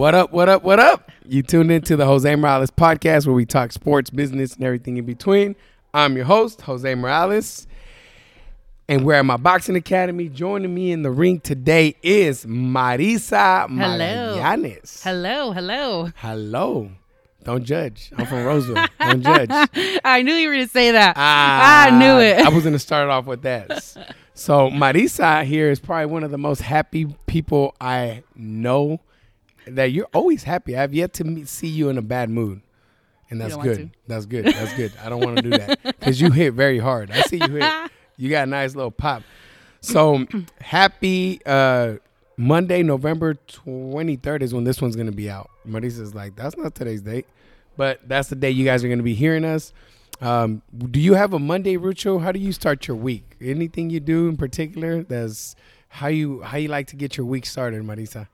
What up, what up, what up? You tuned into the Jose Morales podcast where we talk sports, business, and everything in between. I'm your host, Jose Morales. And we're at my boxing academy. Joining me in the ring today is Marissa Hello. Magallanes. Hello, hello. Hello. Don't judge. I'm from Roseville. Don't judge. I knew you were going to say that. Ah, I knew it. I was going to start off with that. So Marissa here is probably one of the most happy people I know. That you're always happy. I've yet to meet, see you in a bad mood, and that's good. That's good. That's good. I don't want to do that because you hit very hard. I see you hit. You got a nice little pop. So happy uh, Monday, November 23rd is when this one's gonna be out. Marissa's like, that's not today's date, but that's the day you guys are gonna be hearing us. Um, do you have a Monday ritual? How do you start your week? Anything you do in particular? That's how you how you like to get your week started, Marissa.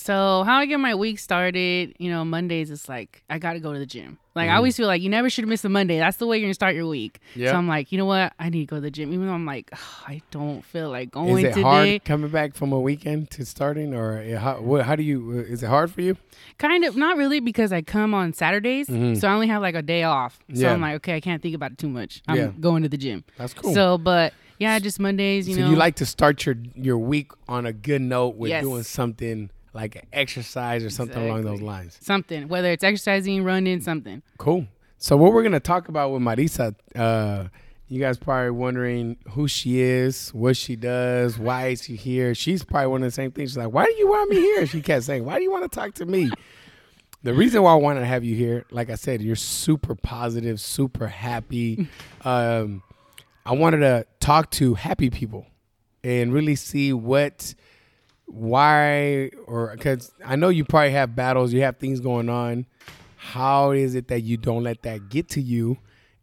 So, how I get my week started, you know, Mondays, it's like, I got to go to the gym. Like, I Mhm. always feel like you never should miss a Monday. That's the way you're going to start your week. Yeah. So, I'm like, you know what? I need to go to the gym. Even though I'm like, "Ugh, I don't feel like going. Is it today. hard coming back from a weekend to starting, or uh, how, what, how do you? uh, Is it hard for you? Kind of, not really, because I come on Saturdays. Mhm. So, I only have like a day off. So, Yeah. I'm like, okay, I can't think about it too much. I'm Yeah. going to the gym. That's cool. So, but yeah, just Mondays, you so know. you like to start your your week on a good note with Yes. doing something like exercise or something along those lines. something, whether it's exercising, running, something. Cool. So what we're gonna talk about with Marissa, uh, you guys probably wondering who she is, what she does, why is she here. She's probably one of the same things. She's like, why do you want me here? She kept saying, why do you want to talk to me? The reason why I wanted to have you here, like I said, you're super positive, super happy. Um, I wanted to talk to happy people and really see what, why, or because I know you probably have battles, you have things going on. How is it that you don't let that get to you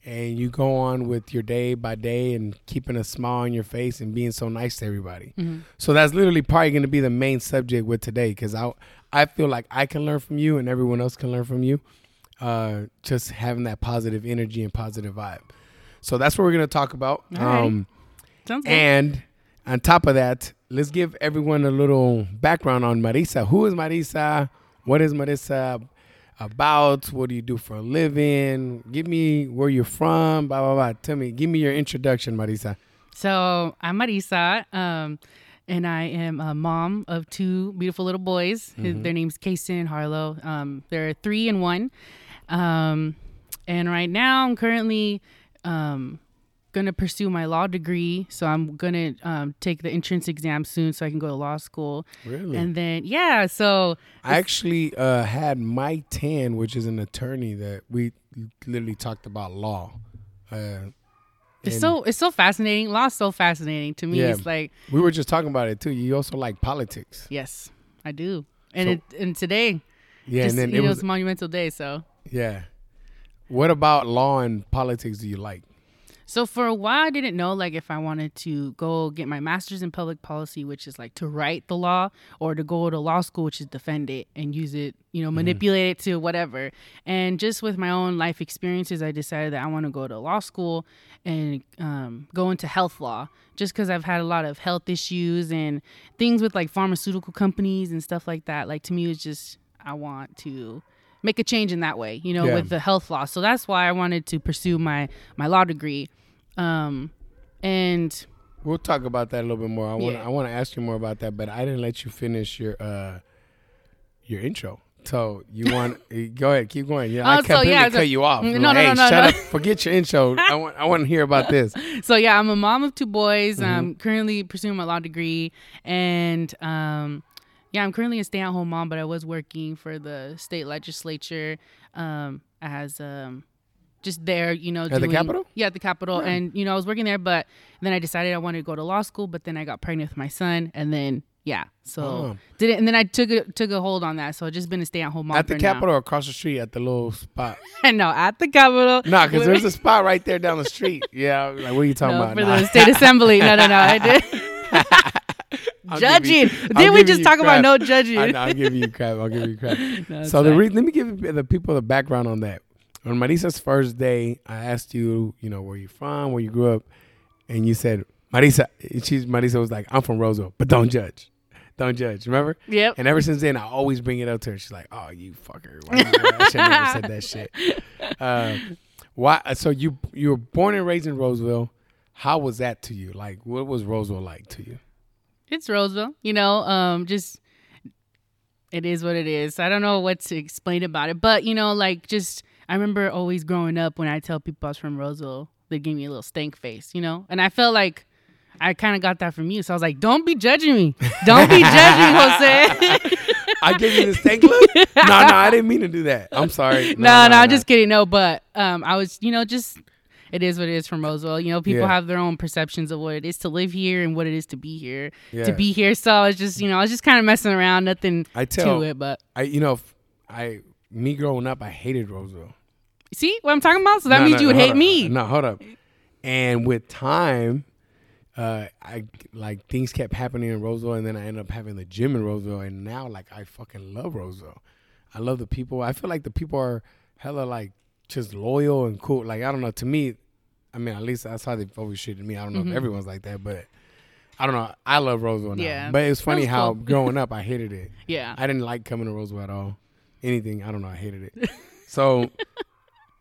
and you go on with your day by day and keeping a smile on your face and being so nice to everybody? So that's literally probably going to be the main subject with today because I I feel like I can learn from you and everyone else can learn from you. Uh, just having that positive energy and positive vibe. So that's what we're going to talk about. Um, and on top of that, let's give everyone a little background on Marissa. Who is Marissa? What is Marissa about? What do you do for a living? Give me where you're from. Blah blah blah. Tell me. Give me your introduction, Marissa. So I'm Marissa, um, and I am a mom of two beautiful little boys. His- Their names Kason and Harlow. Um, they're three and one. Um, and right now, I'm currently um, gonna pursue my law degree. So I'm gonna um, take the entrance exam soon, so I can go to law school. Really? And then yeah, so I actually uh, had Mike Tan, which is an attorney that we literally talked about law. Uh, it's so it's so fascinating. Law's so fascinating to me. Yeah. It's like we were just talking about it too. You also like politics. yes, I do. And So- it and today, Yeah, just, and then it was it's Monumental Day, so. yeah. What about law and politics do you like? So for a while, I didn't know like if I wanted to go get my master's in public policy, which is like to write the law, or to go to law school, which is defend it and use it, you know, manipulate it to whatever. And just with my own life experiences, I decided that I want to go to law school and um, go into health law, just because I've had a lot of health issues and things with like pharmaceutical companies and stuff like that. Like to me, it's just I want to make a change in that way, you know, Yeah. with the health law. So that's why I wanted to pursue my my law degree. Um, and We'll talk about that a little bit more. I want Yeah. I want to ask you more about that, but I didn't let you finish your uh your intro. So you want eh, go ahead, keep going. Yeah, I Oh, so yeah, so- cut you off. No, Like, no, no, hey, no, shut no. up. Forget your intro. I want I want to hear about this. so yeah, I'm a mom of two boys. Mm-hmm. I'm currently pursuing my law degree, and um, yeah, I'm currently a stay-at-home mom. But I was working for the state legislature um, as um, just there, you know, the doing- Capitol? Yeah, at the Capitol, and you know, I was working there. But then I decided I wanted to go to law school. But then I got pregnant with my son, and then yeah, so Oh. did it, and then I took a, took a hold on that. So I've just been a stay-at-home mom At the Capitol across the street at the little spot? No, at the Capitol. No, because there's a spot right there down the street. Yeah, like what are you talking No, about? for Nah. the state assembly. No, no, no. I did. I'll judging. Didn't we just talk about no judging? know, I'll give you crap. I'll give you crap. No, so the re- let me give the people the background on that. On Marissa's first day, I asked you, you know, where you from, where you grew up, and you said Marissa. She's Marissa was like, I'm from Roseville, but don't judge. Don't judge. Remember? Yep. And ever since then, I always bring it up to her. She's like, "Oh, you fucker! Why you? I should never said that shit." Uh, why? So you you were born and raised in Roseville. How was that to you? Like, what was Roseville like to you? It's Roseville, you know, um, just it is what it is. I don't know what to explain about it, but you know, like just I remember always growing up when I tell people I was from Roseville, they give me a little stank face, you know, and I felt like I kind of got that from you. So I was like, don't be judging me, don't be judging Jose. I gave you the stank look. No, no, I didn't mean to do that. I'm sorry. no, no, I'm just kidding. No, but um, I was, you know, just it is what it is from Roseville. You know, people Yeah. have their own perceptions of what it is to live here and what it is to be here. Yeah. To be here, so I was just, you know, I was just kind of messing around, nothing I tell to it. But I, you know, I me growing up, I hated Roseville. see what I'm talking about? So that No, means no, you would hate hold me. No, hold up. And with time, uh, I like things kept happening in Roseville, and then I ended up having the gym in Roseville, and now like I fucking love Roseville. I love the people. I feel like the people are hella like just loyal and cool. Like I don't know. To me, I mean, at least that's how they've always treated me. I don't know Mhm. if everyone's like that, but I don't know. I love Roseville now. Yeah. But it's funny how cool. growing up I hated it. Yeah. I didn't like coming to Roseville at all. Anything. I don't know. I hated it. So,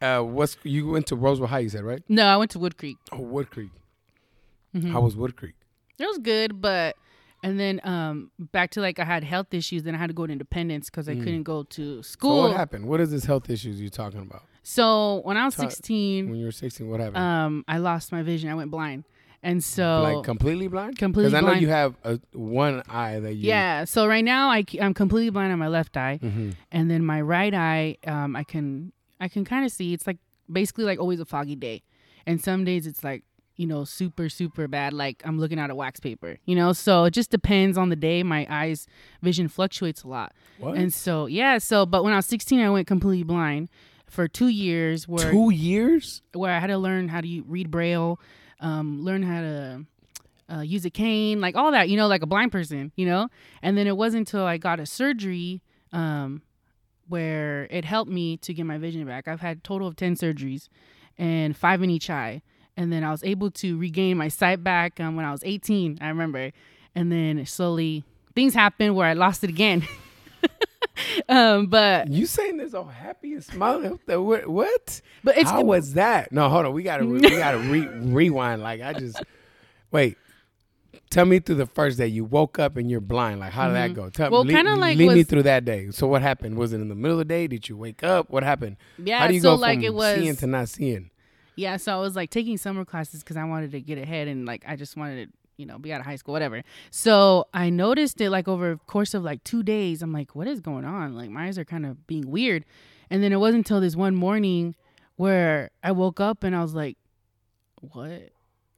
uh, what's you went to Roseville High? You said right? No, I went to Woodcreek. Oh, Woodcreek. Mhm. How was Woodcreek? It was good, but and then um back to like I had health issues, then I had to go to Independence because I Mm. couldn't go to So school. what happened? What is this health issues you're talking about? So when I was Talk- 16, When you were 16, what happened? um, I lost my vision. I went blind, and so like completely blind? completely Because I know blind. you have a one eye that you. yeah. So right now I I'm completely blind on my left eye, hmm and then my right eye, um, I can I can kind of see. It's like basically like always a foggy day, and some days it's like you know super super bad. Like I'm looking at a wax paper, you know. So it just depends on the day. My eyes vision fluctuates a lot, What? and so yeah. So but when I was 16, I went completely blind for two years. Where Two years? where I had to learn how to read braille, um, learn how to uh, use a cane, like all that, you know, like a blind person, you know. And then it wasn't until I got a surgery um, where it helped me to get my vision back. I've had total of ten surgeries, and five in each eye. And then I was able to regain my sight back um, when I was 18. I remember, and then slowly things happened where I lost it again. um, but You saying this all happy and smiling? What What? but it's How was that? No, hold on. We gotta we gotta re- rewind. Like I just wait. Tell me through the first day you woke up and you're blind. Like how did that go? Tell Mm-hmm. Well, lead, kinda like lead me through that day. So what happened? Was it in the middle of the day? Did you wake up? What happened? yeah. how do you so go like from it was seeing to not seeing? Yeah, so I was like taking summer classes because I wanted to get ahead and like I just wanted to, you know, be out of high school, whatever. So I noticed it like over course of like two days. I'm like, what is going on? Like my eyes are kind of being weird. And then it wasn't until this one morning where I woke up and I was like, what?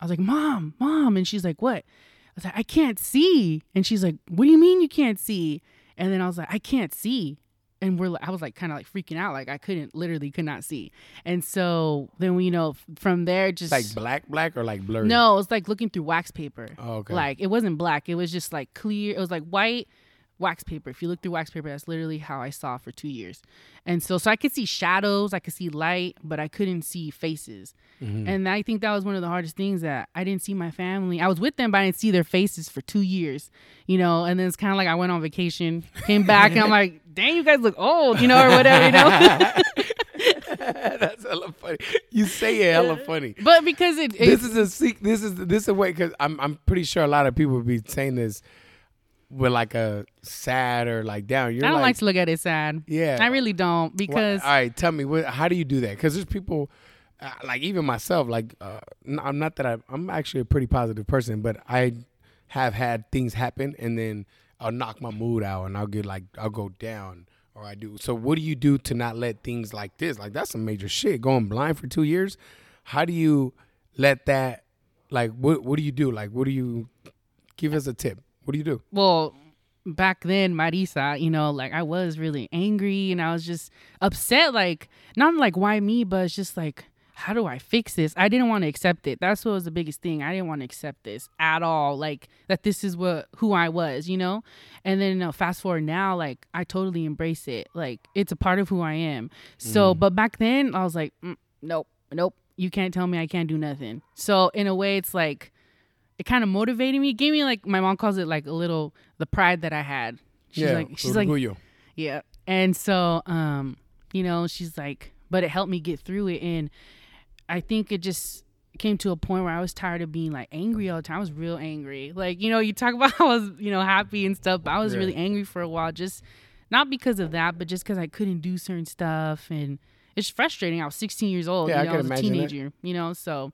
I was like, mom, mom. And she's like, what? I was like, I can't see. And she's like, what do you mean you can't see? And then I was like, I can't see. And we're, I was like, kind of like freaking out. Like I couldn't, literally could not see. And so then we, you know, from there, just Like black, black, or like blurry? no, it was like looking through wax paper. Oh, okay. Like it wasn't black. It was just like clear. It was like white wax paper. If you look through wax paper, that's literally how I saw for two years. And so, so I could see shadows, I could see light, but I couldn't see faces. Mhm. And I think that was one of the hardest things that I didn't see my family. I was with them, but I didn't see their faces for two years, you know. And then it's kind of like I went on vacation, came back, and I'm like, dang, you guys look old, you know, or whatever, you know. That's hella funny. You say it hella funny. but because it, This is a this is this is a way because I'm I'm pretty sure a lot of people would be saying this with like a sad or like down. You're I don't like, like, to look at it sad. yeah. I really don't because all right, tell me what, how do you do that? Because there's people uh, like even myself. Like uh, I'm not that I, I'm actually a pretty positive person, but I have had things happen and then I'll knock my mood out and I'll get like I'll go down or I do. So what do you do to not let things like this? Like that's some major shit. Going blind for two years. How do you let that? Like what what do you do? Like what do you give us a tip? What do you do? well back then marisa you know like i was really angry and i was just upset like not like why me but it's just like how do i fix this? I didn't want to accept it. That's what was the biggest thing. I didn't want to accept this at all like that this is what who i was you know? And then uh, fast forward now like i totally embrace it. Like it's a part of who i am. So but back then i was like mm, nope nope. You can't tell me i can't do nothing. So in a way it's like it kind of motivated me. It gave me like my mom calls it like a little the pride that I had. She's yeah, like she's like orgullo. yeah. And so um, you know, she's like but it helped me get through it and I think it just came to a point where I was tired of being like angry all the time. I was real angry. Like, you know, you talk about how I was, you know, happy and stuff, but I was Yeah. really angry for a while just not because of that, but just because I couldn't do certain stuff and it's frustrating. I was 16 years old, Yeah, I you know, can I was a imagine that. teenager, you know, so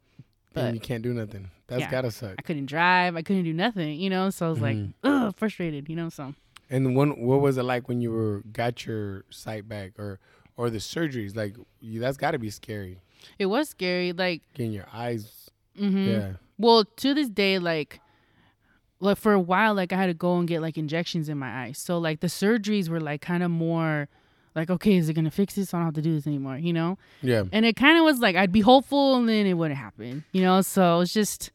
but and you can't do nothing. That's Yeah. gotta suck. I couldn't drive. I couldn't do nothing, you know. So I was like, Mhm. ugh, frustrated, you know. So And when what was it like when you were got your sight back or or the surgeries? Like you, that's got to be scary. it was scary. Like, Getting your eyes. hmm Yeah. well, to this day, like, like for a while, like I had to go and get like injections in my eyes. So like the surgeries were like kind of more, like, okay, is it gonna fix this? I don't have to do this anymore, you know. Yeah. And it kind of was like I'd be hopeful, and then it wouldn't happen, you know. So it's just.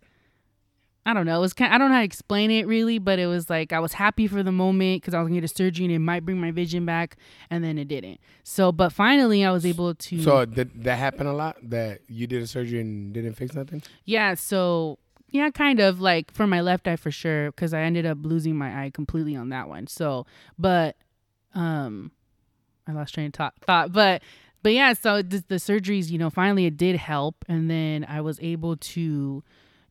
I don't know. It was kind. I don't know how to explain it really, but it was like I was happy for the moment because I was gonna get a surgery and it might bring my vision back, and then it didn't. So, but finally, I was able to. So did that happen a lot? That you did a surgery and didn't fix nothing? Yeah, so yeah, kind of like for my left eye for sure because I ended up losing my eye completely on that one. So, but um, I lost train of thought. thought but but yeah, so the, the surgeries, you know, finally it did help, and then I was able to,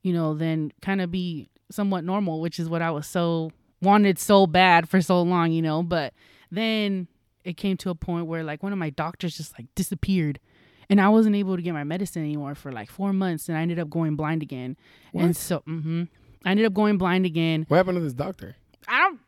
you know, then kind of be somewhat normal, which is what I was so wanted so bad for so long, you know. But then it came to a point where like one of my doctors just like disappeared and I wasn't able to get my medicine anymore for like four months, and I ended up going blind again. And What? so, hmm I ended up going blind again. What happened to this doctor? I don't.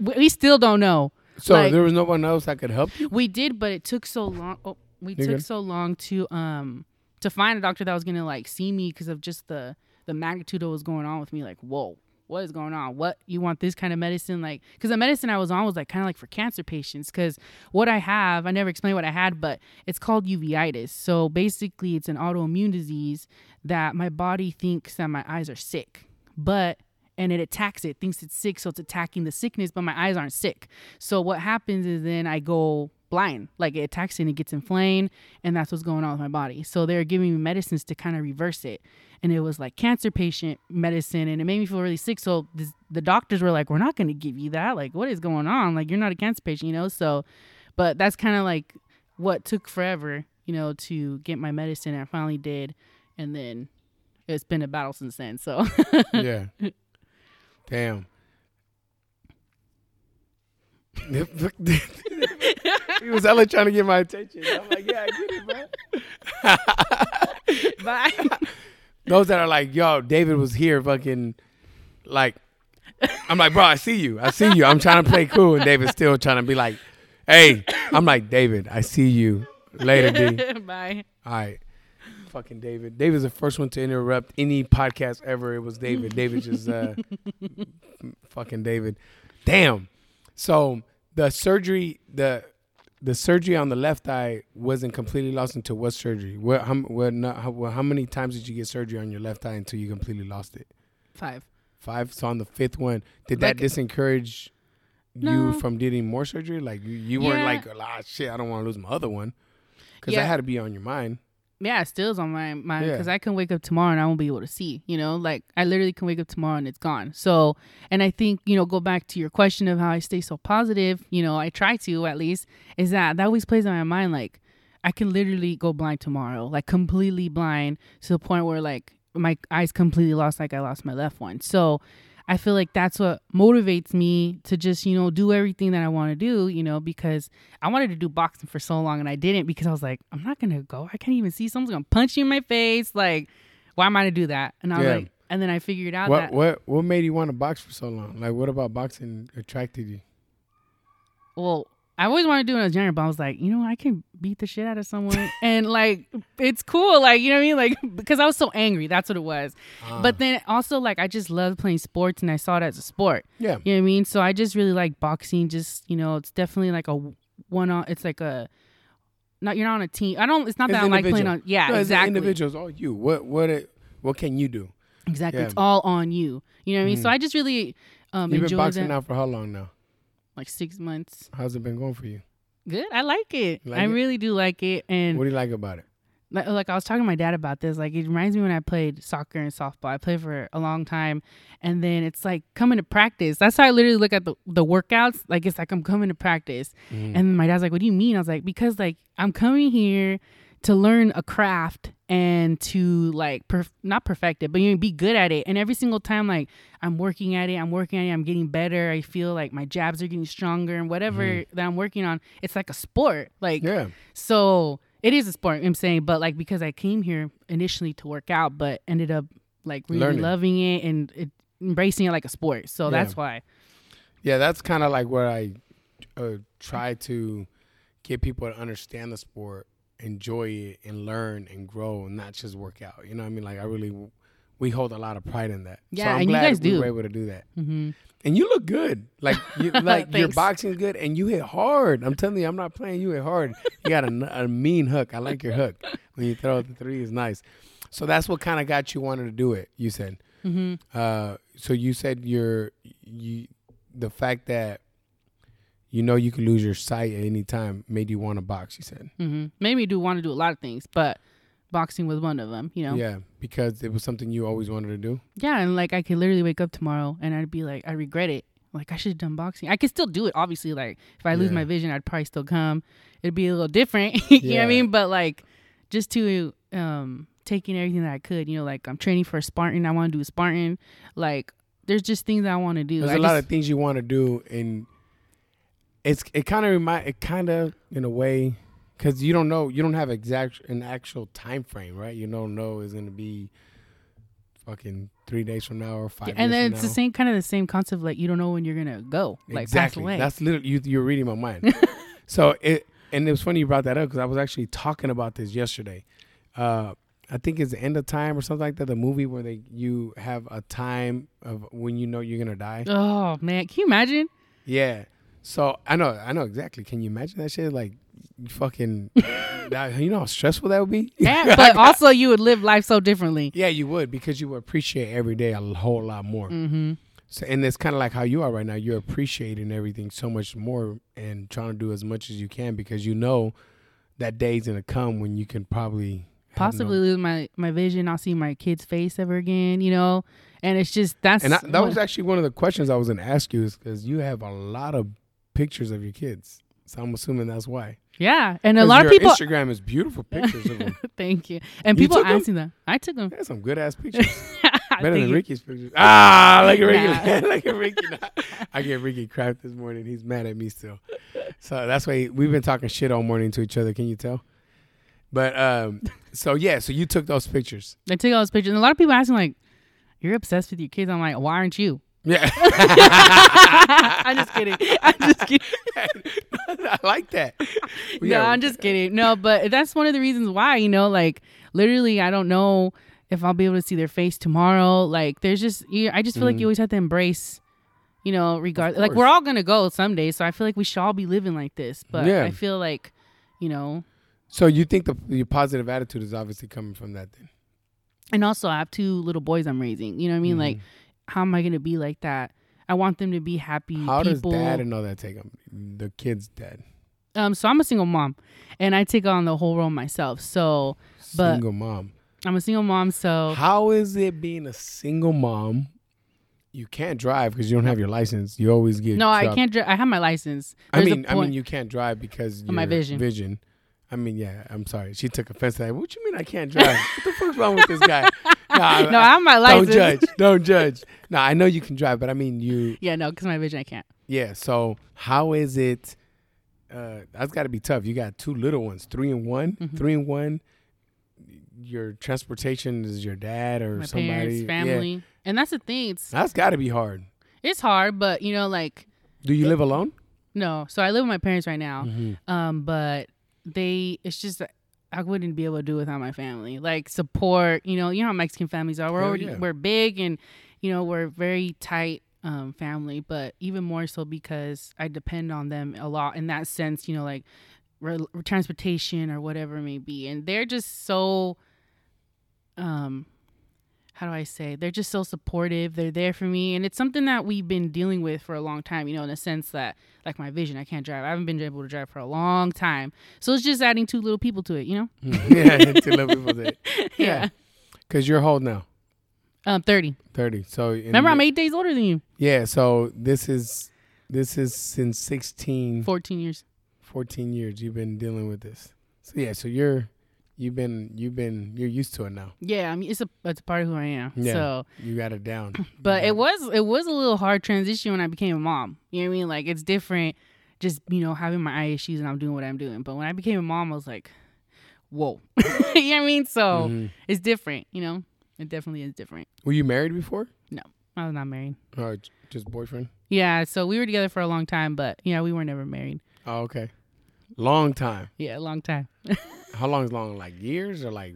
we- We still don't know. So Like- there was no one else that could help you. We did, but it took so long. Oh, we You're took good. so long to um to find a doctor that was gonna like see me because of just the the magnitude of what was going on with me. Like, whoa, what is going on? What you want this kind of medicine? Like, because the medicine I was on was like kind of like for cancer patients. Because what I have, I never explained what I had, but it's called uveitis. So basically, it's an autoimmune disease that my body thinks that my eyes are sick, but and it attacks it, thinks it's sick, so it's attacking the sickness, but my eyes aren't sick. So what happens is then I go blind, like it attacks and it gets inflamed, and that's what's going on with my body. So they're giving me medicines to kind of reverse it, and it was like cancer patient medicine, and it made me feel really sick. So this, the doctors were like, "We're not going to give you that. Like, what is going on? Like, you're not a cancer patient, you know." So, but that's kind of like what took forever, you know, to get my medicine. I finally did, and then it's been a battle since then. So. yeah. Damn. He was hella trying to get my attention. I'm like, yeah, I get it, bro. Bye. Those that are like, yo, David was here, fucking, like, I'm like, bro, I see you, I see you. I'm trying to play cool, and David's still trying to be like, hey, I'm like, David, I see you. Later, D. Bye. All right. Fucking David. David's the first one to interrupt any podcast ever. It was David. David just uh fucking David. Damn. So the surgery the the surgery on the left eye wasn't completely lost until what surgery? What how what not, how, well, how many times did you get surgery on your left eye until you completely lost it? Five. Five. So on the fifth one, did that Like- disencourage No. you from getting more surgery? Like you, you weren't like, ah, shit, I don't want to lose my other one, because that had to be on your mind. Yeah, it still's on my mind Yeah. because I can wake up tomorrow and I won't be able to see. You know, like I literally can wake up tomorrow and it's gone. So, and I think you know, go back to your question of how I stay so positive. You know, I try to at least is that that always plays on my mind. Like I can literally go blind tomorrow, like completely blind to the point where like my eyes completely lost, like I lost my left one. So. I feel like that's what motivates me to just, you know, do everything that I want to do, you know, because I wanted to do boxing for so long and I didn't because I was like, I'm not gonna go. I can't even see someone's gonna punch you in my face. Like, why am I gonna do that? And I was Yeah. like, and then I figured out What that what what made you want to box for so long? Like, what about boxing attracted you? well, I always wanted to do it as a junior, but I was like, you know, I can beat the shit out of someone and like it's cool, like you know what I mean, like because I was so angry. That's what it was. Ah. But then also like I just loved playing sports and I saw it as a sport. yeah, You know what I mean? So I just really like boxing. Just you know, it's definitely like a one on. It's like a not you're not on a team. I don't. It's not that I like playing on. Yeah, No, exactly. Individuals, all you. What what it, what can you do? Exactly. Yeah. It's all on you. You know what I mean? So Mhm. I just really um You've been enjoy boxing that. now for how long now? Like six months. How's it been going for you? Good. I like it. Like I it? really do like it. And What do you like about it? like, like I was talking to my dad about this. Like it reminds me when I played soccer and softball. I played for a long time, and then it's like coming to practice. That's how I literally look at the, the workouts. Like it's like I'm coming to practice, Mm. and my dad's like, "What do you mean?" I was like, "Because like I'm coming here to learn a craft and to like perf- not perfect it, but you know, be good at it. And every single time, like I'm working at it, I'm working at it, I'm getting better. I feel like my jabs are getting stronger, and whatever that I'm working on, it's like a sport. Like Yeah. so it is a sport, I'm saying, but like because I came here initially to work out, but ended up like really Learning. loving it and it, embracing it like a sport. So Yeah. that's why. Yeah, that's kind of like what I uh, try to get people to understand the sport, enjoy it, and learn and grow, and not just work out. You know what I mean? Like I really, we hold a lot of pride in that. so Yeah, I'm and you glad guys we do. were able to do that. hmm And you look good. Like you, like your boxing's good, and you hit hard. I'm telling you, I'm not playing. You hit hard. You got a, a mean hook. I like your hook when you throw the three. is nice. So that's what kind of got you wanted to do it. You said. hmm Uh, so you said your you the fact that you know you could lose your sight at any time made you want to box. You said, hmm Made me do want to do a lot of things, but boxing was one of them. You know. yeah, because it was something you always wanted to do. Yeah, and like I could literally wake up tomorrow and I'd be like, I regret it. Like I should have done boxing. I could still do it, obviously. Like if I lose Yeah. my vision, I'd probably still come. It'd be a little different. you know what I mean? But like just to um taking everything that I could, you know, like I'm training for a Spartan. I want to do a Spartan. Like there's just things I want to do. There's I a lot of things you want to do, and it's it kind of remind it kind of in a way because you don't know you don't have exact an actual time frame, right? You don't know it's gonna be fucking three days from now or five. And then it's the same kind of the same concept. Like you don't know when you're gonna go, like exactly. pass away. That's literally you, you're reading my mind. so it and it was funny you brought that up because I was actually talking about this yesterday. Uh, I think it's the end of time or something like that. The movie where they you have a time of when you know you're gonna die. oh man, can you imagine? Yeah. So I know I know exactly. Can you imagine that shit? Like you fucking that, you know how stressful that would be? Yeah, but also you would live life so differently. Yeah, you would because you would appreciate every day a whole lot more. Mm-hmm. So, and it's kind of like how you are right now. You're appreciating everything so much more and trying to do as much as you can because you know that day's gonna come when you can probably possibly no- lose my my vision I'll see my kid's face ever again you know and it's just that's and I, that was actually one of the questions I was gonna ask you is because you have a lot of pictures of your kids, so I'm assuming that's why. yeah and a lot of people Instagram is beautiful pictures of them. thank you and You people asking them i took them That's some good ass pictures. Better than. Ricky's pictures. Ah, look at Ricky. Nah. look at Ricky. I get Ricky crap this morning. He's mad at me still. So that's why we've been talking shit all morning to each other. Can you tell? But um, so yeah, so you took those pictures. i took all those pictures and a lot of people asking like you're obsessed with your kids i'm like why aren't you Yeah, i'm just kidding i'm just kidding I like that. We no i'm just kidding no but that's one of the reasons why you know like literally i don't know if i'll be able to see their face tomorrow like there's just you, i just feel like Mhm. you always have to embrace you know regard like we're all gonna go someday so i feel like we should all be living like this but Yeah. i feel like you know So you think the your positive attitude is obviously coming from that then? and also i have two little boys i'm raising you know what i mean like Mhm. How am i gonna be like that i want them to be happy how people does dad and all that take them? The kid's dead. um so i'm a single mom and i take on the whole role myself so But- single mom. i'm a single mom so How is it being a single mom? You can't drive because you don't have your license. You always get no i can't dri- i have my license I There's a mean, I mean, you can't drive because my vision. Vision. I mean, yeah. I'm sorry. She took offense to that. What you mean I can't drive? what the fuck's wrong with this guy? No, I have my life. don't judge. Don't judge. No, I know you can drive, but I mean, you. Yeah, no, because my vision, I can't. Yeah. So how is it? Uh, that's got to be tough. You got two little ones, three and one, Mhm. three and one. Your transportation is your dad or My somebody. parents, Yeah. family, and that's the thing. It's That's got to be hard. it's hard, but you know, like Do you live alone? no. So I live with my parents right now. Mm-hmm. Um, but they, it's just I wouldn't be able to do without my family. Like support, you know, you know how Mexican families are. We're already yeah. we're big and you know we're very tight um family, but even more so because I depend on them a lot in that sense. You know, like re- transportation or whatever it may be, and they're just so um how do I say? They're just so supportive. They're there for me, and it's something that we've been dealing with for a long time. You know, in the sense that like my vision, I can't drive. I haven't been able to drive for a long time, so it's just adding two little people to it. You know? yeah, two little people did. Yeah. Yeah, because you're old now, Um, thirty. thirty. So Remember, the- I'm eight days older than you. Yeah, so this is this is since 16, Fourteen years. 14 years you've been dealing with this. So yeah, so you're you've been you've been you're used to it now. Yeah, I mean, it's a it's a part of who I am. Yeah. So, You got it down. but You it was it was a little hard transition when I became a mom. You know what I mean? Like it's different, just you know having my eye issues and I'm doing what I'm doing. But when I became a mom, I was like, whoa. you know what I mean? So Mhm. it's different. You know, it definitely is different. Were you married before? No. I was not married. J- just boyfriend? Yeah, so we were together for a long time, but yeah, we were never married. Oh, okay. Long time. Yeah, long time. How long is long? Like years or like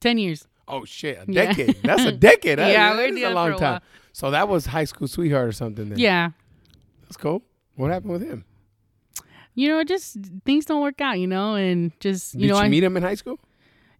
Ten years. oh shit, a Yeah. decade. That's a decade. That- Yeah, we that together a long a time. while. So that was high school sweetheart or something then. Yeah. That's cool. What happened with him? You know, just things don't work out, you know, and just you Did know, you I, meet him in high school?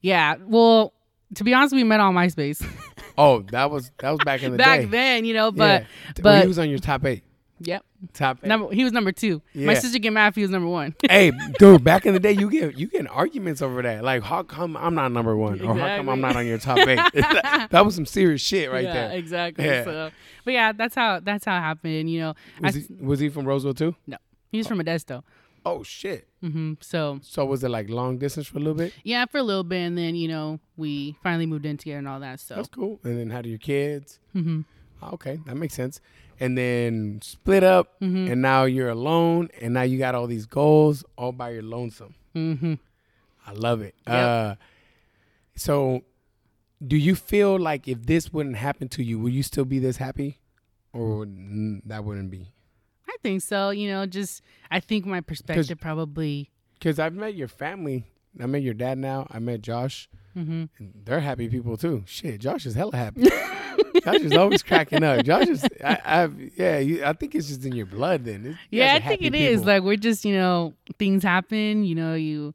yeah. Well, to be honest, we met on MySpace Oh, that was that was back in the back day. then, you know. But Yeah. But- he was on your top eight. Yep, Top eight. number he was number two. My sister get mad if he was number one. hey, dude, back in the day, you get you get arguments over that. Like, how come I'm not number one, or how come I'm not on your top eight? that, was some serious shit right yeah, there. exactly. Yeah. So, but yeah, that's how that's how it happened. You know, Was s- he, was he from Roseville too? No, he's from Modesto. Oh shit! Mm-hmm. So So was it like long distance for a little bit? yeah, for a little bit, and then you know we finally moved in together and all that. So That's cool. And then how do your kids? Mm-hmm. Oh, Okay, that makes sense. And then split up, hmm and now you're alone, and now you got all these goals all by your lonesome. hmm I love it. Yep. Uh, so, do you feel like if this wouldn't happen to you, would you still be this happy, or would, that wouldn't be? I think so. You know, just I think my perspective probably. Because I've met your family. I met your dad now. I met Josh. hmm And they're happy people too. Shit, Josh is hella happy. Josh is always cracking up. Josh is, I, I yeah, you, I think it's just in your blood. Then It's- Yeah, I think it is. people. Like we're just, you know, things happen. You know, you,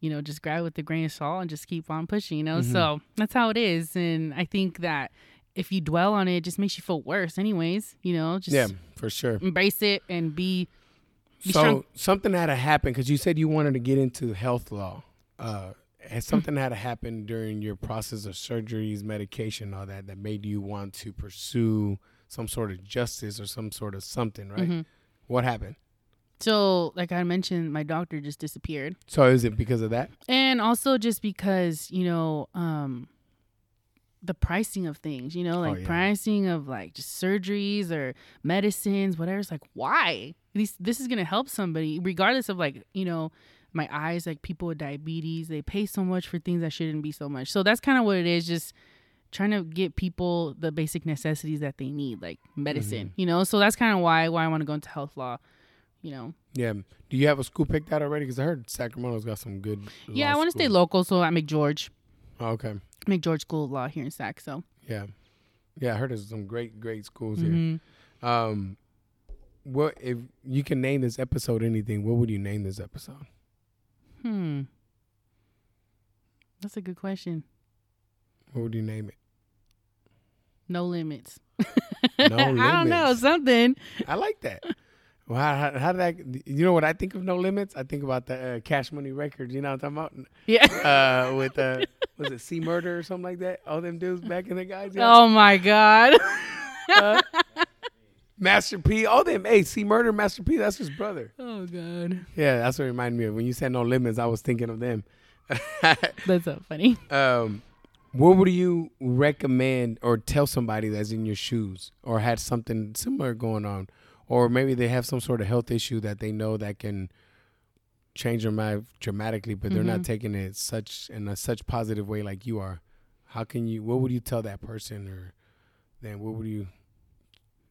you know, just grab it with a grain of salt and just keep on pushing. You know, Mhm. so that's how it is. And I think that if you dwell on it, it just makes you feel worse. Anyways, you know, just yeah, for sure. embrace it and be. Be so strong. something had to happen because you said you wanted to get into health law. Uh, has something had to happen during your process of surgeries, medication, all that, that made you want to pursue some sort of justice or some sort of something, right? Mhm. What happened? So, like I mentioned, my doctor just disappeared. So is it because of that? and also just because you know um the pricing of things you know like Oh, yeah. pricing of like just surgeries or medicines whatever it's like why these this is gonna help somebody regardless of like you know my eyes like people with diabetes they pay so much for things that shouldn't be so much so that's kind of what it is just trying to get people the basic necessities that they need like medicine Mm-hmm. you know so that's kind of why why i want to go into health law you know Yeah. Do you have a school picked out already? Because I heard Sacramento's got some good. yeah i want to stay local so i'm mcgeorge Oh, okay. mcgeorge school of law here in sac so Yeah. Yeah, I heard there's some great, great schools Mhm. here. Um, what if you can name this episode anything? What would you name this episode? Hmm. That's a good question. What would you name it? No limits. No limits. I don't know something. I like that. Well, how, how, how did that? You know what I think of No Limits? I think about the uh, Cash Money Records. You know what I'm talking about? Yeah. Uh, with uh, was it C Murder or something like that? All them dudes back in the guys. Oh my god. Uh, Master P. All them. Hey, C Murder, Master P. That's his brother. oh god. Yeah, that's what reminded me of. When you said No Limits, I was thinking of them. That's so funny. um, what would you recommend or tell somebody that's in your shoes or had something similar going on, or maybe they have some sort of health issue that they know that can change their life dramatically, but they're not Mhm. taking it such in a such positive way like you are? How can you? What would you tell that person, or then what would you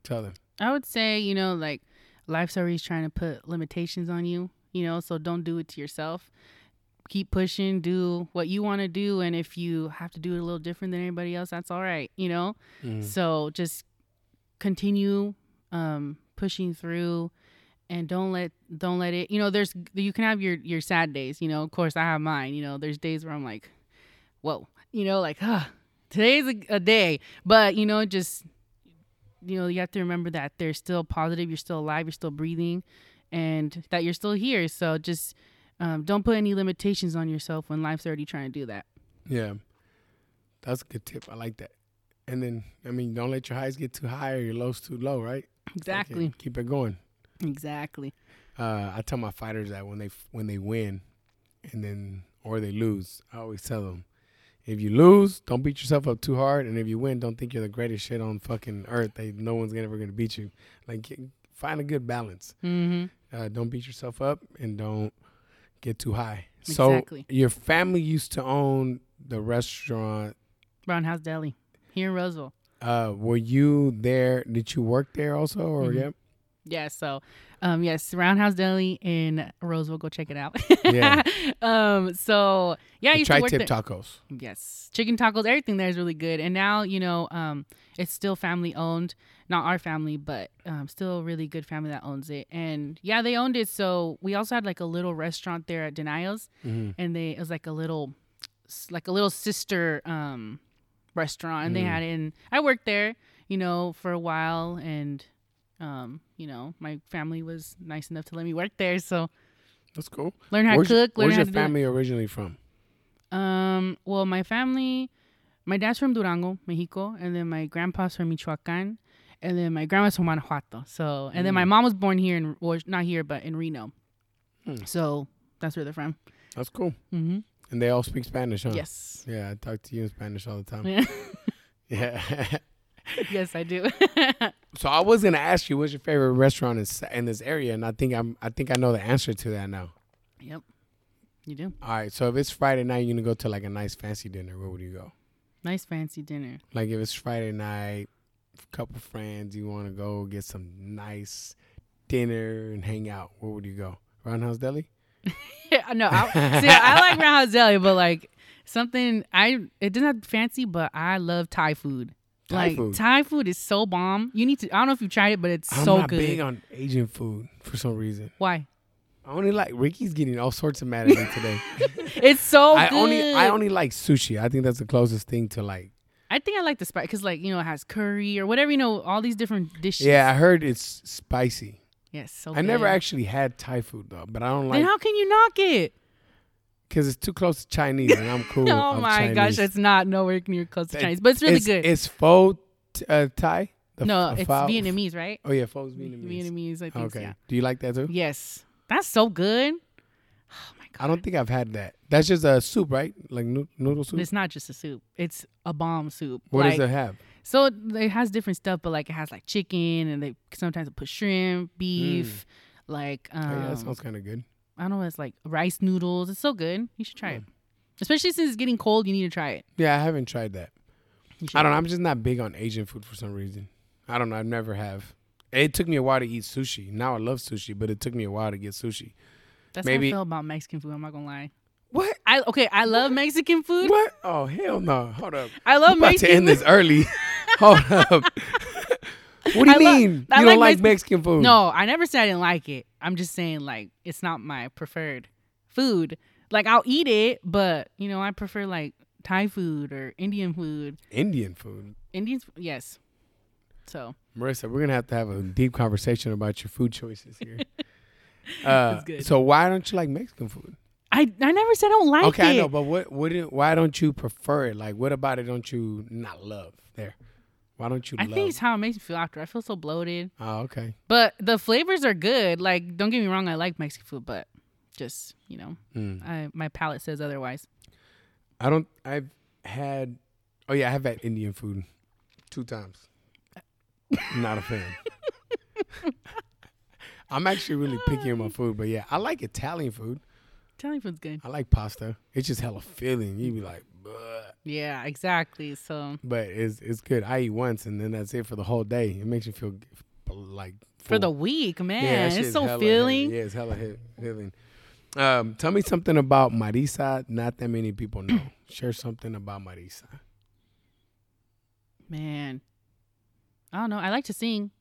tell them? I would say, you know, like life's always trying to put limitations on you, you know, so don't do it to yourself. Keep pushing, do what you want to do, and if you have to do it a little different than anybody else, that's all right, you know. Mm. So just continue um, pushing through, and don't let don't let it. You know, there's you can have your your sad days. You know, of course I have mine. You know, there's days where I'm like, whoa, you know, like huh, today's a, a day. But you know, just you know, you have to remember that they're still positive. You're still alive. You're still breathing, and that you're still here. So just um, don't put any limitations on yourself when life's already trying to do that. Yeah, that's a good tip. I like that. And then, I mean, don't let your highs get too high or your lows too low, right? Exactly. Keep it going. Exactly. Uh, I tell my fighters that when they when they win, and then or they lose, I always tell them, if you lose, don't beat yourself up too hard, and if you win, don't think you're the greatest shit on fucking earth. They no one's ever gonna beat you. Like find a good balance. Mm-hmm. Uh, don't beat yourself up, and don't get too high. Exactly. So your family used to own the restaurant. Roundhouse Deli here in Roseville. Uh, were you there? Did you work there also, or Mhm. yeah? Yeah, so um yes, Roundhouse Deli in Roseville, go check it out. Yeah. um so yeah, I The used to work tri-tip there. tacos. Yes. Chicken tacos, everything there is really good. And now, you know, um it's still family owned. Not our family, but um still a really good family that owns it. And yeah, they owned it. So we also had like a little restaurant there at Denio's hmm and they it was like a little like a little sister um restaurant and they Mm. had it and I worked there, you know, for a while and um, you know, my family was nice enough to let me work there, so That's cool. learn how where's to cook, where's your family originally from? Um, well, my family, my dad's from Durango, Mexico, and then my grandpa's from Michoacan, and then my grandma's from Guanajuato. So, and then my Mm. mom was born here in, not here, but in Reno. Hmm. So that's where they're from. That's cool. Mm-hmm. And they all speak Spanish, huh? Yes. Yeah, I talk to you in Spanish all the time. Yeah. Yeah. Yes, I do. so I was gonna ask you, what's your favorite restaurant in, in this area? And I think I'm, I think I know the answer to that now. yep. You do. All right. So if it's Friday night, you're gonna go to like a nice fancy dinner. Where would you go? Nice fancy dinner. Like if it's Friday night, couple friends, you want to go get some nice dinner and hang out. Where would you go? Roundhouse Deli. Yeah, no, I, see, I like Roundhouse Deli, but like something I it doesn't have fancy, but I love Thai food. Thai like food. Thai food is so bomb. You need to. I don't know if you tried it, but it's so good. I'm so not good. big on Asian food for some reason. Why? I only like Ricky's getting all sorts of mad at me today. It's so I good. only I only like sushi. I think that's the closest thing to like. I think I like the spice because, like, you know, it has curry or whatever. You know, all these different dishes. Yeah, I heard it's spicy. Yes. So I never actually had Thai food though, but I don't like. Then how can you knock it? Because it's too close to Chinese, and I'm cool. oh my gosh, it's not nowhere near close to Chinese, but it's really it's, good. It's pho t- uh, Thai. No, f- it's pho- Vietnamese, right? Oh yeah, pho's Vietnamese. Vietnamese, I think. Okay. Yeah. Do you like that too? Yes, that's so good. Oh my god. I don't think I've had that. That's just a soup, right? Like noo- noodle soup. It's not just a soup. It's a bomb soup. What like, does it have? So it has different stuff, but like it has like chicken, and they sometimes put shrimp, beef, like um, Mm. oh yeah, that sounds kind of good. I don't know, it's like rice noodles. It's so good. You should try Yeah. it. Especially since it's getting cold, you need to try it. Yeah, I haven't tried that. I don't know. I'm just not big on Asian food for some reason. I don't know. I never have. It took me a while to eat sushi. Now I love sushi, but it took me a while to get sushi. That's maybe- how I feel about Mexican food. I'm not gonna lie. What? I okay. I love Mexican food. What? Oh hell no! Hold up. I love I'm about to end this early. Hold up. what do you I love- mean? I you like don't like Mexican- Mexican food? No, I never said I didn't like it. I'm just saying like it's not my preferred food. Like I'll eat it, but you know I prefer like Thai food or Indian food. Indian food. Indians, yes. So Marissa, we're gonna have to have a deep conversation about your food choices here. uh. So why don't you like Mexican food? I I never said I don't like okay, it. Okay, I know, but what? What? Why don't you prefer it? Like, what about it? Don't you not love? There. Why don't you I love? think it's how it makes me feel after. I feel so bloated. oh, okay. But the flavors are good. Like, don't get me wrong, I like Mexican food, but just you know, Mm. I, my palate says otherwise. I don't. I've had. Oh yeah, I have had Indian food two times. Not a fan. I'm actually really picky on my food, but yeah, I like Italian food. Italian food's good. I like pasta. It's just hella filling. You be like. Yeah, exactly. So but it's it's good. I eat once and then that's it for the whole day. It makes you feel like for the week, man, shit it's so filling. Yeah, it's hella filling. Um, tell me something about Marissa. Not that many people know. Share something about Marissa. Man, I don't know. I like to sing.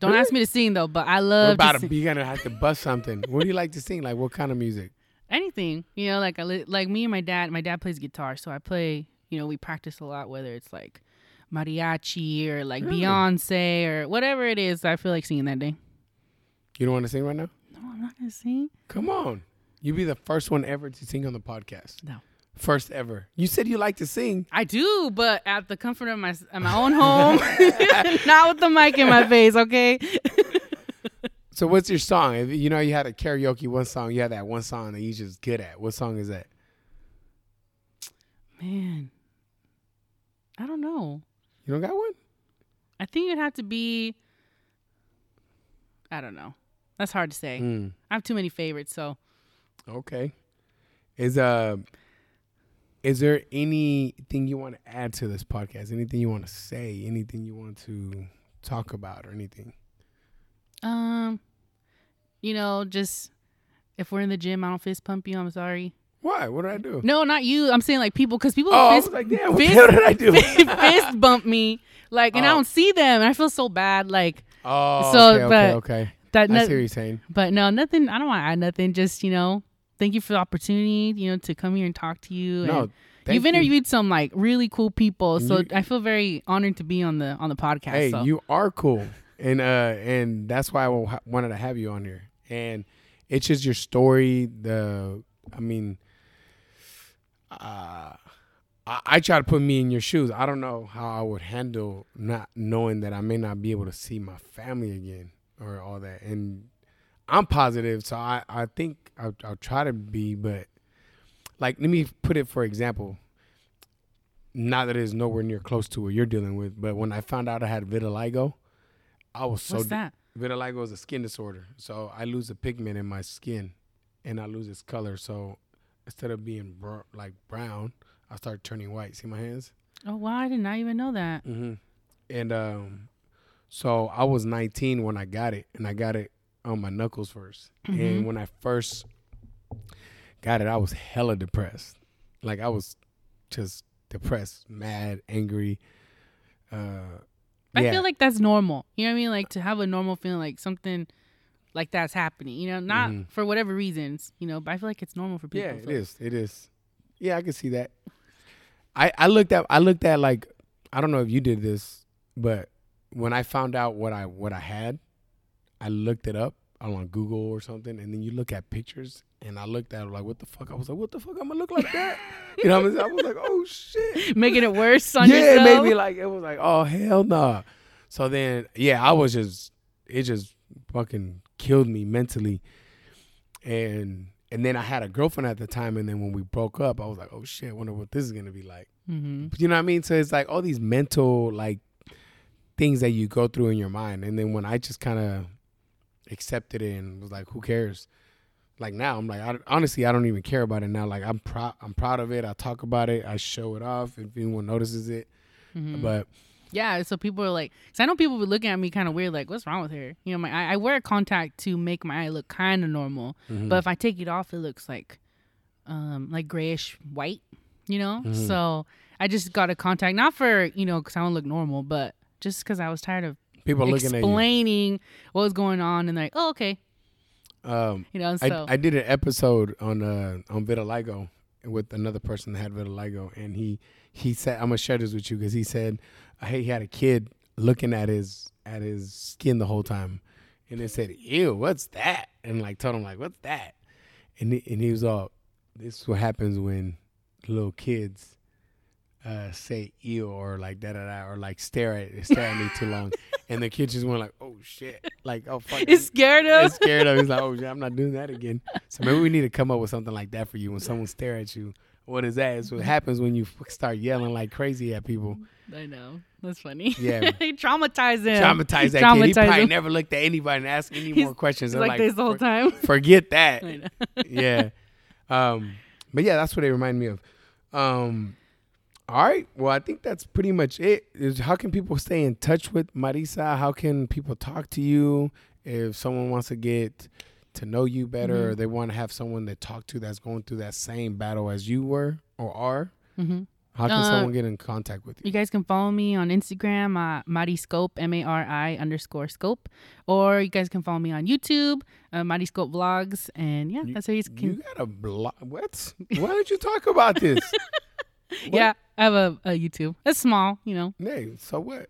Don't Really? ask me to sing though, but I What love about to sing. You're gonna have to bust something. what do you like to sing? Like what kind of music? anything. You know, like I li- like me and my dad. My dad plays guitar, so I play. You know we practice a lot, whether it's like mariachi or like Really? Beyonce or whatever it is. I feel like singing that day. You don't want to sing right now? No, I'm not gonna sing. Come on. you'd be the first one ever to sing on the podcast. No. First ever. You said you like to sing. I do, but at the comfort of my at my own home, not with the mic in my face. Okay. So what's your song? You know you had a karaoke one song, you had that one song that you just good at. What song is that? Man, I don't know. You don't got one? I think it'd have to be. I don't know. That's hard to say. Mm, I have too many favorites, so okay. Is uh is there anything you want to add to this podcast? Anything you want to say? Anything you want to talk about or anything? um, you know, just if we're in the gym, I don't fist pump you. I'm sorry. Why? What did I do? No, not you. I'm saying like people, because people oh, I fist, like, damn, what fist- did I do? fist bump me, like, and I Oh. don't see them, and I feel so bad, like oh, So, okay, but okay, okay. that. I see what you're saying. But no, nothing. I don't want to add nothing. Just you know, thank you for the opportunity. You know, to come here and talk to you. No, and you've you. interviewed some like really cool people, so you- I feel very honored to be on the on the podcast. Hey, so. you are cool, and uh, and that's why I wanted to have you on here. And it's just your story. The, I mean, uh, I, I try to put me in your shoes. I don't know how I would handle not knowing that I may not be able to see my family again or all that. And I'm positive, so I I think I'll, I'll try to be. But like, let me put it for example. Not that it's nowhere near close to what you're dealing with, but when I found out I had vitiligo, I was so What's that? vitiligo is a skin disorder. So I lose a pigment in my skin, and I lose its color. So instead of being br- like brown, I start turning white. See my hands? Oh wow, I did not even know that. Mm-hmm. And um, so I was 19 when I got it, and I got it on my knuckles 1st Mhm. And when I first got it, I was hella depressed. Like I was just depressed, mad, angry. Uh, I yeah. feel like that's normal. You know what I mean? Like to have a normal feeling, like something like that's happening. You know, not Mhm. for whatever reasons. You know, but I feel like it's normal for people. Yeah, it so- is. It is. Yeah, I can see that. I I looked at I looked at like I don't know if you did this, but when I found out what I what I had, I looked it up on Google or something, and then you look at pictures, and I looked at it like, what the fuck? I was like, what the fuck? I'm gonna look like that? you know what I'm saying? I was like, oh shit. Making it worse on yeah, yourself. it made me like it was like, oh hell no. So then, yeah, I was just it just fucking killed me mentally, and and then I had a girlfriend at the time, and then when we broke up, I was like, oh shit, I wonder what this is gonna be like. hmm You know what I mean? So it's like all these mental like things that you go through in your mind, and then when I just kind of accepted it and was like, who cares? Like now, I'm like, I, honestly, I don't even care about it now. Like I'm proud, I'm proud of it. I talk about it. I show it off if anyone notices it. hmm But Yeah, so people are like, cause I know people be looking at me kind of weird, like, what's wrong with her? You know, my I, I wear a contact to make my eye look kind of normal, Mhm. but if I take it off, it looks like, um, like grayish white. You know, Mhm. so I just got a contact, not for you know, cause I want to look normal, but just cause I was tired of people looking at you. explaining what was going on, and they're like, oh, okay, Um, you know. I, So I did an episode on uh on vitiligo with another person that had vitiligo, and he he said I'm gonna share this with you because he said, hey, he had a kid looking at his at his skin the whole time, and they said, ew, what's that? And like told him like, what's that? And he, and he was all, this is what happens when little kids. Uh, say ew or like da da da or like stare at stare at me too long, and the kid just went like, oh shit, like oh fuck, it's scared of. is scared of. He's like, oh, shit, I'm not doing that again. So maybe we need to come up with something like that for you when someone stare at you. What is that? It's what happens when you start yelling like crazy at people. I know that's funny. Yeah. traumatize him. Traumatize that kid. He probably him. never looked at anybody and asked any He's- more questions. He's I'm like, this the whole time. Forget that. Yeah. Um, but yeah, that's what they remind me of. Um, all right. Well, I think that's pretty much it. Is how can people stay in touch with Marissa? How can people talk to you if someone wants to get to know you better, or Mhm. they want to have someone to talk to that's going through that same battle as you were or are? hmm How can Uh, someone get in contact with you? You guys can follow me on Instagram, uh, Mari Scope, M A R I underscore Scope, or you guys can follow me on YouTube, uh, Mari Scope Vlogs, and yeah, You- that's how you can. You got a blog. What? Why don't you talk about this? Yeah, I have a, a YouTube. It's small, you know. Hey, so what?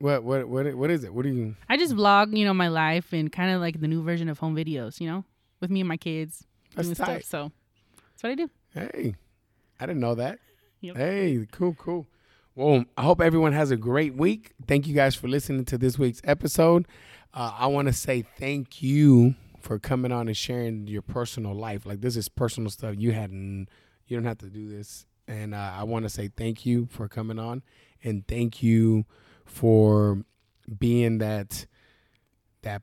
What what what what is it? What do you? I just vlog, you know, my life and kind of like the new version of home videos, you know, with me and my kids That's doing tight. stuff. So that's what I do. Hey, I didn't know that. Yep. Hey, cool, cool. Well, I hope everyone has a great week. Thank you guys for listening to this week's episode. Uh, I want to say thank you for coming on and sharing your personal life. Like this is personal stuff. You hadn't, you don't have to do this. And uh, I want to say thank you for coming on, and thank you for being that that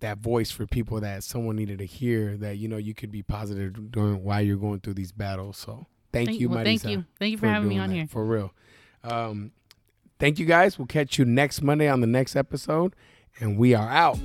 that voice for people that someone needed to hear. That you know you could be positive during while you're going through these battles. So thank, you, well, Marissa thank you. Thank you for, having me on that, here. For real. Um, thank you guys. We'll catch you next Monday on the next episode. And we are out.